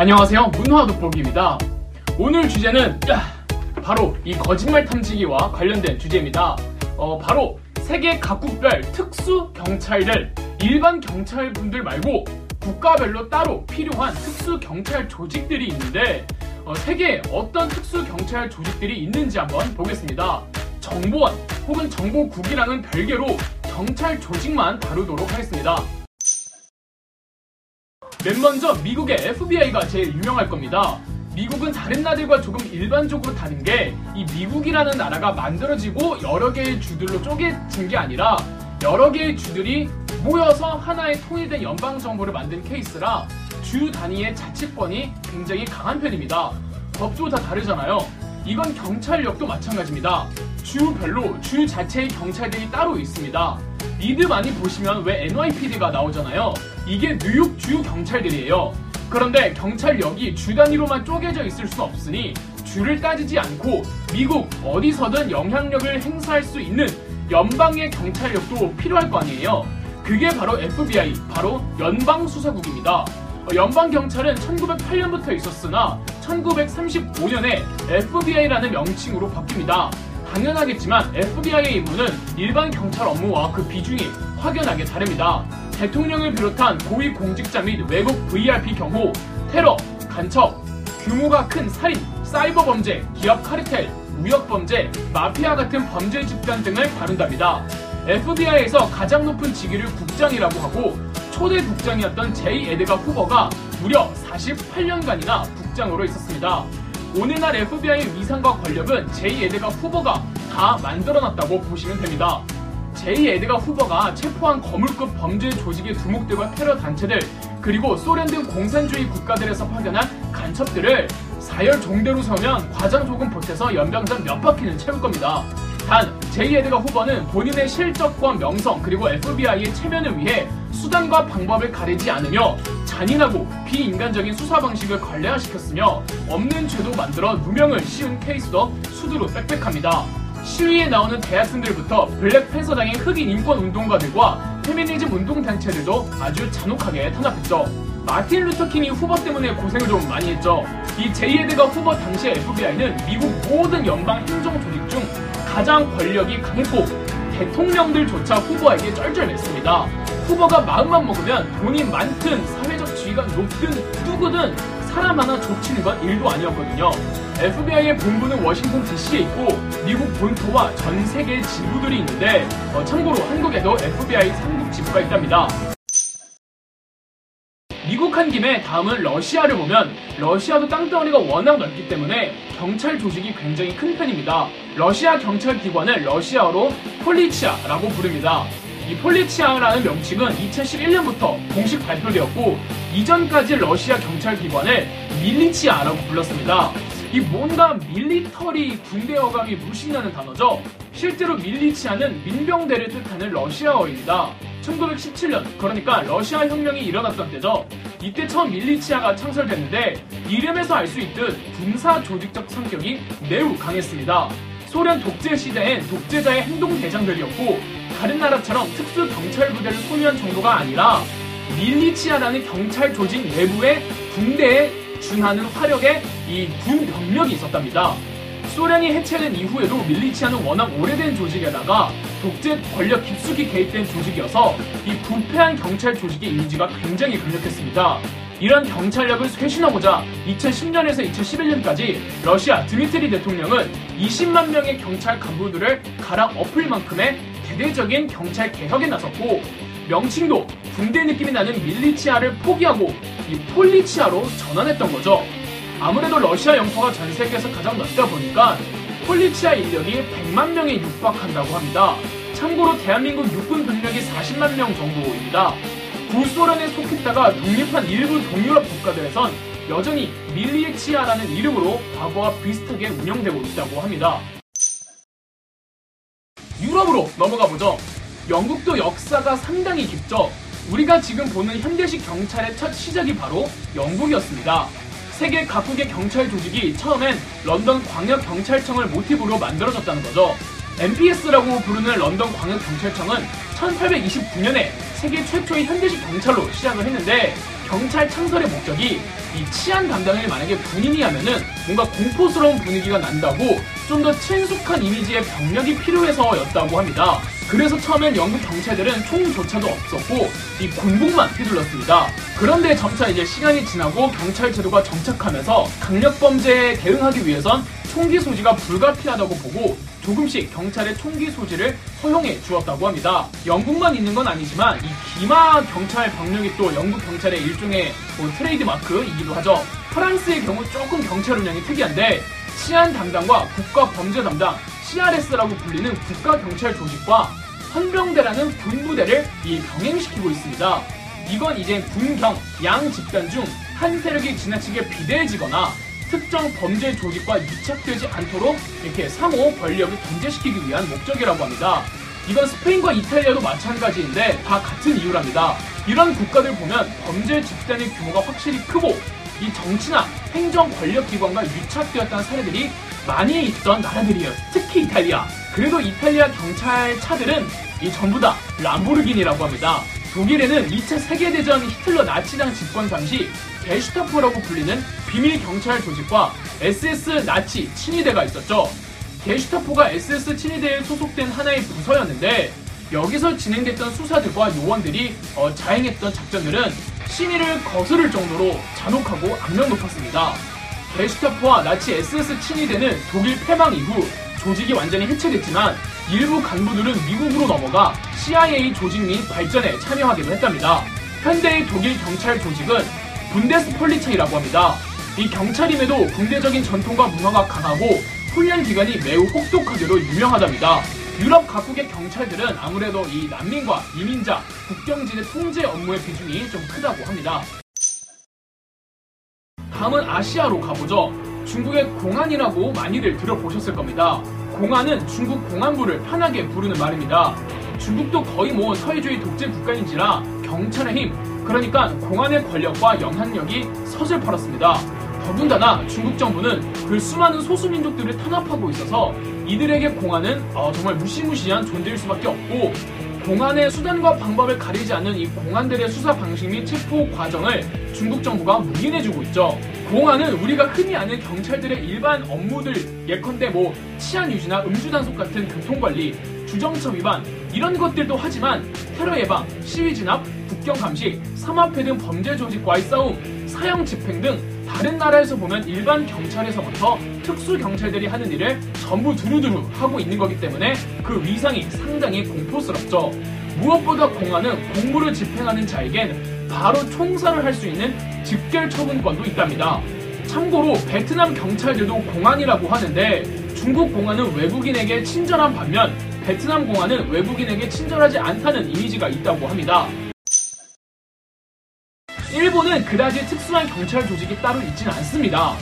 안녕하세요. 문화 돋보기입니다. 오늘 주제는 야, 바로 이 거짓말 탐지기와 관련된 주제입니다. 어, 바로 세계 각국별 특수 경찰들, 일반 경찰분들 말고 국가별로 따로 필요한 특수 경찰 조직들이 있는데 어, 세계에 어떤 특수 경찰 조직들이 있는지 한번 보겠습니다. 정보원 혹은 정보국이랑은 별개로 경찰 조직만 다루도록 하겠습니다. 맨 먼저 미국의 FBI가 제일 유명할 겁니다. 미국은 다른 나라들과 조금 일반적으로 다른 게 이 미국이라는 나라가 만들어지고 여러 개의 주들로 쪼개진 게 아니라 여러 개의 주들이 모여서 하나의 통일된 연방 정부를 만든 케이스라 주 단위의 자치권이 굉장히 강한 편입니다. 법도 다 다르잖아요. 이건 경찰력도 마찬가지입니다. 주별로 주 자체의 경찰들이 따로 있습니다. 리드 많이 보시면 왜 NYPD가 나오잖아요. 이게 뉴욕 주 경찰들이에요. 그런데 경찰력이 주 단위로만 쪼개져 있을 수 없으니 주를 따지지 않고 미국 어디서든 영향력을 행사할 수 있는 연방의 경찰력도 필요할 거 아니에요. 그게 바로 FBI, 바로 연방수사국입니다. 연방경찰은 1908년부터 있었으나 1935년에 FBI라는 명칭으로 바뀝니다. 당연하겠지만 FBI의 임무는 일반 경찰 업무와 그 비중이 확연하게 다릅니다. 대통령을 비롯한 고위 공직자 및 외국 VRP 경호, 테러, 간첩, 규모가 큰 살인, 사이버 범죄, 기업 카르텔, 무역 범죄, 마피아 같은 범죄 집단 등을 다룬답니다. FBI에서 가장 높은 직위를 국장이라고 하고 초대 국장이었던 제이 에드가 후보가 무려 48년간이나 국장으로 있었습니다. 오늘날 FBI의 위상과 권력은 제이 에드가 후보가 다 만들어놨다고 보시면 됩니다. 제이 에드가 후보가 체포한 거물급 범죄 조직의 두목들과 테러 단체들 그리고 소련 등 공산주의 국가들에서 파견한 간첩들을 사열 종대로 서면 과장 조금 보태서 연병장 몇 바퀴는 채울 겁니다. 단 제이 에드가 후보는 본인의 실적과 명성 그리고 FBI의 체면을 위해 수단과 방법을 가리지 않으며 잔인하고 비인간적인 수사 방식을 관례화시켰으며 없는 죄도 만들어 누명을 씌운 케이스도 수두로 빽빽합니다. 시위에 나오는 대학생들부터 블랙팬서당의 흑인 인권 운동가들과 페미니즘 운동 단체들도 아주 잔혹하게 탄압했죠. 마틴 루터킹이 후보 때문에 고생을 좀 많이 했죠. 이 제이에드가 후보 당시의 FBI는 미국 모든 연방 행정 조직 중 가장 권력이 강했고 대통령들조차 후보에게 쩔쩔맸습니다. 후보가 마음만 먹으면 돈이 많든 사회적 지위가 높든 누구든 사람 하나 족치는 건 일도 아니었거든요. FBI의 본부는 워싱턴 DC에 있고 미국 본토와 전 세계 지부들이 있는데 어, 참고로 한국에도 FBI 삼국 지부가 있답니다. 미국 한 김에 다음은 러시아를 보면 러시아도 땅덩어리가 워낙 넓기 때문에 경찰 조직이 굉장히 큰 편입니다. 러시아 경찰 기관을 러시아어로 폴리치아라고 부릅니다. 이 폴리치아라는 명칭은 2011년부터 공식 발표되었고 이전까지 러시아 경찰 기관을 밀리치아라고 불렀습니다. 이 뭔가 military 군대 어감이 물씬 나는 단어죠. 실제로 밀리치아는 민병대를 뜻하는 러시아어입니다. 1917년 그러니까 러시아 혁명이 일어났던 때죠. 이때 처음 밀리치아가 창설됐는데 이름에서 알 수 있듯 군사 조직적 성격이 매우 강했습니다. 소련 독재 시대엔 독재자의 행동 대장들이었고 다른 나라처럼 특수 경찰 부대를 소유한 정도가 아니라 밀리치아라는 경찰 조직 내부의 군대에 준하는 화력의 이군 병력이 있었답니다. 소련이 해체된 이후에도 밀리치아는 워낙 오래된 조직에다가 독재 권력 깊숙이 개입된 조직이어서 이 부패한 경찰 조직의 이미지가 굉장히 강력했습니다. 이런 경찰력을 쇄신하고자 2010년에서 2011년까지 러시아 드미트리 대통령은 20만 명의 경찰 간부들을 갈아 엎을 만큼의 대대적인 경찰 개혁에 나섰고 명칭도 군대 느낌이 나는 밀리치아를 포기하고 이 폴리치아로 전환했던 거죠. 아무래도 러시아 영토가 전 세계에서 가장 넓다 보니까 폴리치아 인력이 100만 명에 육박한다고 합니다. 참고로 대한민국 육군 병력이 40만 명 정도입니다. 구소련에 속했다가 독립한 일부 동유럽 국가들에선 여전히 밀리치아라는 이름으로 과거와 비슷하게 운영되고 있다고 합니다. 유럽으로 넘어가 보죠. 영국도 역사가 상당히 깊죠. 우리가 지금 보는 현대식 경찰의 첫 시작이 바로 영국이었습니다. 세계 각국의 경찰 조직이 처음엔 런던 광역 경찰청을 모티브로 만들어졌다는 거죠. MPS라고 부르는 런던 광역 경찰청은 1829년에 세계 최초의 현대식 경찰로 시작을 했는데 경찰 창설의 목적이 이 치안 담당을 만약에 군인이 하면은 뭔가 공포스러운 분위기가 난다고 좀 더 친숙한 이미지의 병력이 필요해서였다고 합니다. 그래서 처음엔 영국 경찰들은 총조차도 없었고 이 군복만 휘둘렀습니다. 그런데 점차 이제 시간이 지나고 경찰 제도가 정착하면서 강력 범죄에 대응하기 위해선 총기 소지가 불가피하다고 보고 조금씩 경찰의 총기 소지를 허용해 주었다고 합니다. 영국만 있는 건 아니지만 이 기마 경찰 병력이 또 영국 경찰의 일종의 뭐 트레이드 마크이기도 하죠. 프랑스의 경우 조금 경찰 운영이 특이한데 치안 담당과 국가 범죄 담당 CRS라고 불리는 국가 경찰 조직과 헌병대라는 군부대를 이 병행시키고 있습니다. 이건 이제 군경 양 집단 중 한 세력이 지나치게 비대해지거나 특정 범죄 조직과 유착되지 않도록 이렇게 상호 권력을 견제시키기 위한 목적이라고 합니다. 이건 스페인과 이탈리아도 마찬가지인데 다 같은 이유랍니다. 이런 국가들 보면 범죄 집단의 규모가 확실히 크고 이 정치나 행정 권력 기관과 유착되었다는 사례들이 많이 있던 나라들이에요. 특히 이탈리아. 그래도 이탈리아 경찰차들은 이 전부 다 람보르기니라고 합니다. 독일에는 2차 세계대전 히틀러 나치당 집권 당시 게슈타포라고 불리는 비밀 경찰 조직과 SS 나치 친위대가 있었죠. 게슈타포가 SS 친위대에 소속된 하나의 부서였는데 여기서 진행됐던 수사들과 요원들이 어, 자행했던 작전들은 신의를 거스를 정도로 잔혹하고 악명 높았습니다. 게슈타포와 나치 SS 친위대는 독일 패망 이후 조직이 완전히 해체됐지만 일부 간부들은 미국으로 넘어가 CIA 조직 및 발전에 참여하기도 했답니다. 현대의 독일 경찰 조직은 분데스폴리체이라고 합니다. 이 경찰임에도 군대적인 전통과 문화가 강하고 훈련 기간이 매우 혹독하기로 유명하답니다. 유럽 각국의 경찰들은 아무래도 이 난민과 이민자, 국경진의 통제 업무의 비중이 좀 크다고 합니다. 다음은 아시아로 가보죠. 중국의 공안이라고 많이들 들어보셨을 겁니다. 공안은 중국 공안부를 편하게 부르는 말입니다. 중국도 거의 뭐 사회주의 독재 국가인지라 경찰의 힘, 그러니까 공안의 권력과 영향력이 서슬퍼렇습니다. 더군다나 중국 정부는 그 수많은 소수민족들을 탄압하고 있어서 이들에게 공안은 어, 정말 무시무시한 존재일 수밖에 없고 공안의 수단과 방법을 가리지 않는 이 공안들의 수사 방식 및 체포 과정을 중국 정부가 묵인해주고 있죠. 공안은 우리가 흔히 아는 경찰들의 일반 업무들 예컨대 뭐 치안 유지나 음주 단속 같은 교통 관리, 주정처 위반 이런 것들도 하지만 테러 예방, 시위 진압, 국경 감시, 삼합회 등 범죄 조직과의 싸움, 사형 집행 등 다른 나라에서 보면 일반 경찰에서부터 특수 경찰들이 하는 일을 전부 두루두루 하고 있는 거기 때문에 그 위상이 상당히 공포스럽죠. 무엇보다 공안은 공무를 집행하는 자에겐 바로 총살을 할 수 있는 직결 처분권도 있답니다. 참고로 베트남 경찰들도 공안이라고 하는데 중국 공안은 외국인에게 친절한 반면 베트남 공안은 외국인에게 친절하지 않다는 이미지가 있다고 합니다. 일본은 그다지 특수한 경찰 조직이 따로 있지는 않습니다.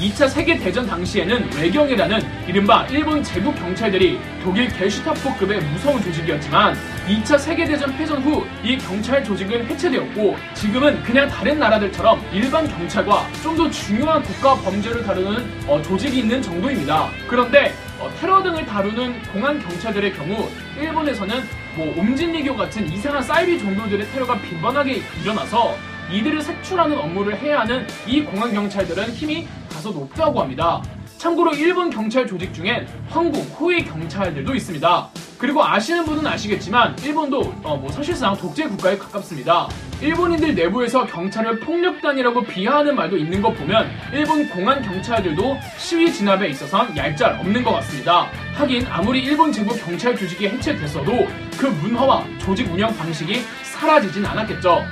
2차 세계대전 당시에는 외경이라는 이른바 일본 제국 경찰들이 독일 게슈타포급의 무서운 조직이었지만 2차 세계대전 패전 후 이 경찰 조직은 해체되었고 지금은 그냥 다른 나라들처럼 일반 경찰과 좀 더 중요한 국가 범죄를 다루는 어, 조직이 있는 정도입니다. 그런데 어, 테러 등을 다루는 공안 경찰들의 경우 일본에서는 뭐 옴진리교 같은 이상한 사이비 종교들의 테러가 빈번하게 일어나서 이들을 색출하는 업무를 해야 하는 이 공안 경찰들은 힘이 다소 높다고 합니다. 참고로 일본 경찰 조직 중엔 황궁, 호위 경찰들도 있습니다. 그리고 아시는 분은 아시겠지만 일본도 어, 뭐 사실상 독재 국가에 가깝습니다. 일본인들 내부에서 경찰을 폭력단이라고 비하하는 말도 있는 것 보면 일본 공안 경찰들도 시위 진압에 있어선 얄짤 없는 것 같습니다. 하긴 아무리 일본 제국 경찰 조직이 해체됐어도 그 문화와 조직 운영 방식이 사라지진 않았겠죠.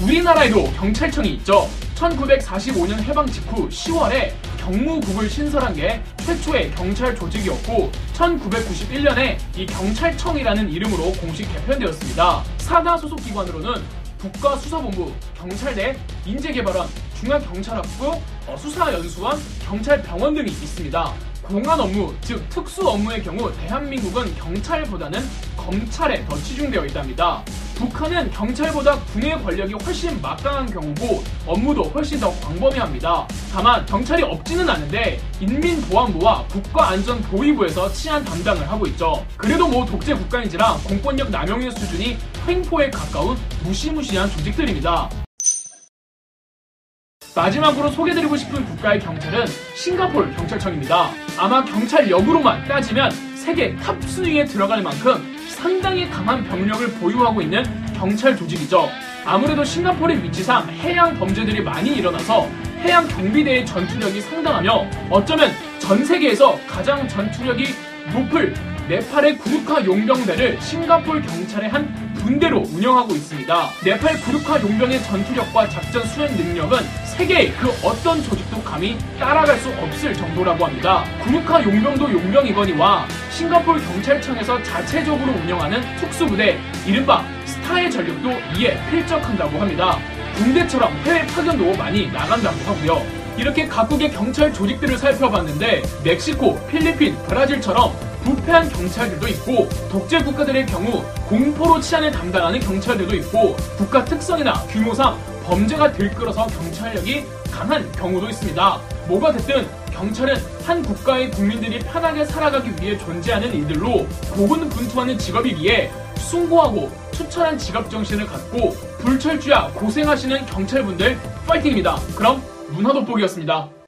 우리나라에도 경찰청이 있죠. 1945년 해방 직후 10월에 경무국을 신설한 게 최초의 경찰 조직이었고 1991년에 이 경찰청이라는 이름으로 공식 개편되었습니다. 사가 소속 기관으로는 국가수사본부, 경찰대, 인재개발원, 중앙경찰학부, 어, 수사연수원, 경찰병원 등이 있습니다. 공안 업무, 즉 특수 업무의 경우 대한민국은 경찰보다는 검찰에 더 치중되어 있답니다. 북한은 경찰보다 군의 권력이 훨씬 막강한 경우고 업무도 훨씬 더 광범위합니다. 다만 경찰이 없지는 않은데 인민보안부와 국가안전보위부에서 치안 담당을 하고 있죠. 그래도 뭐 독재 국가인지라 공권력 남용의 수준이 횡포에 가까운 무시무시한 조직들입니다. 마지막으로 소개드리고 싶은 국가의 경찰은 싱가폴 경찰청입니다. 아마 경찰력으로만 따지면 세계 탑 순위에 들어갈 만큼 상당히 강한 병력을 보유하고 있는 경찰 조직이죠. 아무래도 싱가폴의 위치상 해양 범죄들이 많이 일어나서 해양 경비대의 전투력이 상당하며 어쩌면 전 세계에서 가장 전투력이 높을 네팔의 구루카 용병대를 싱가폴 경찰의 한 분대로 운영하고 있습니다. 네팔 구루카 용병의 전투력과 작전 수행 능력은 세계의 그 어떤 조직도 감히 따라갈 수 없을 정도라고 합니다. 구루카 용병도 용병이거니와 싱가폴 경찰청에서 자체적으로 운영하는 특수부대 이른바 스타의 전력도 이에 필적한다고 합니다. 군대처럼 해외 파견도 많이 나간다고 하고요. 이렇게 각국의 경찰 조직들을 살펴봤는데 멕시코, 필리핀, 브라질처럼 부패한 경찰들도 있고 독재 국가들의 경우 공포로 치안을 담당하는 경찰들도 있고 국가 특성이나 규모상 범죄가 들끓어서 경찰력이 강한 경우도 있습니다. 뭐가 됐든 경찰은 한 국가의 국민들이 편하게 살아가기 위해 존재하는 이들로 고군분투하는 직업이기에 숭고하고 투철한 직업 정신을 갖고 불철주야 고생하시는 경찰분들 파이팅입니다. 그럼 문화 돋보기였습니다.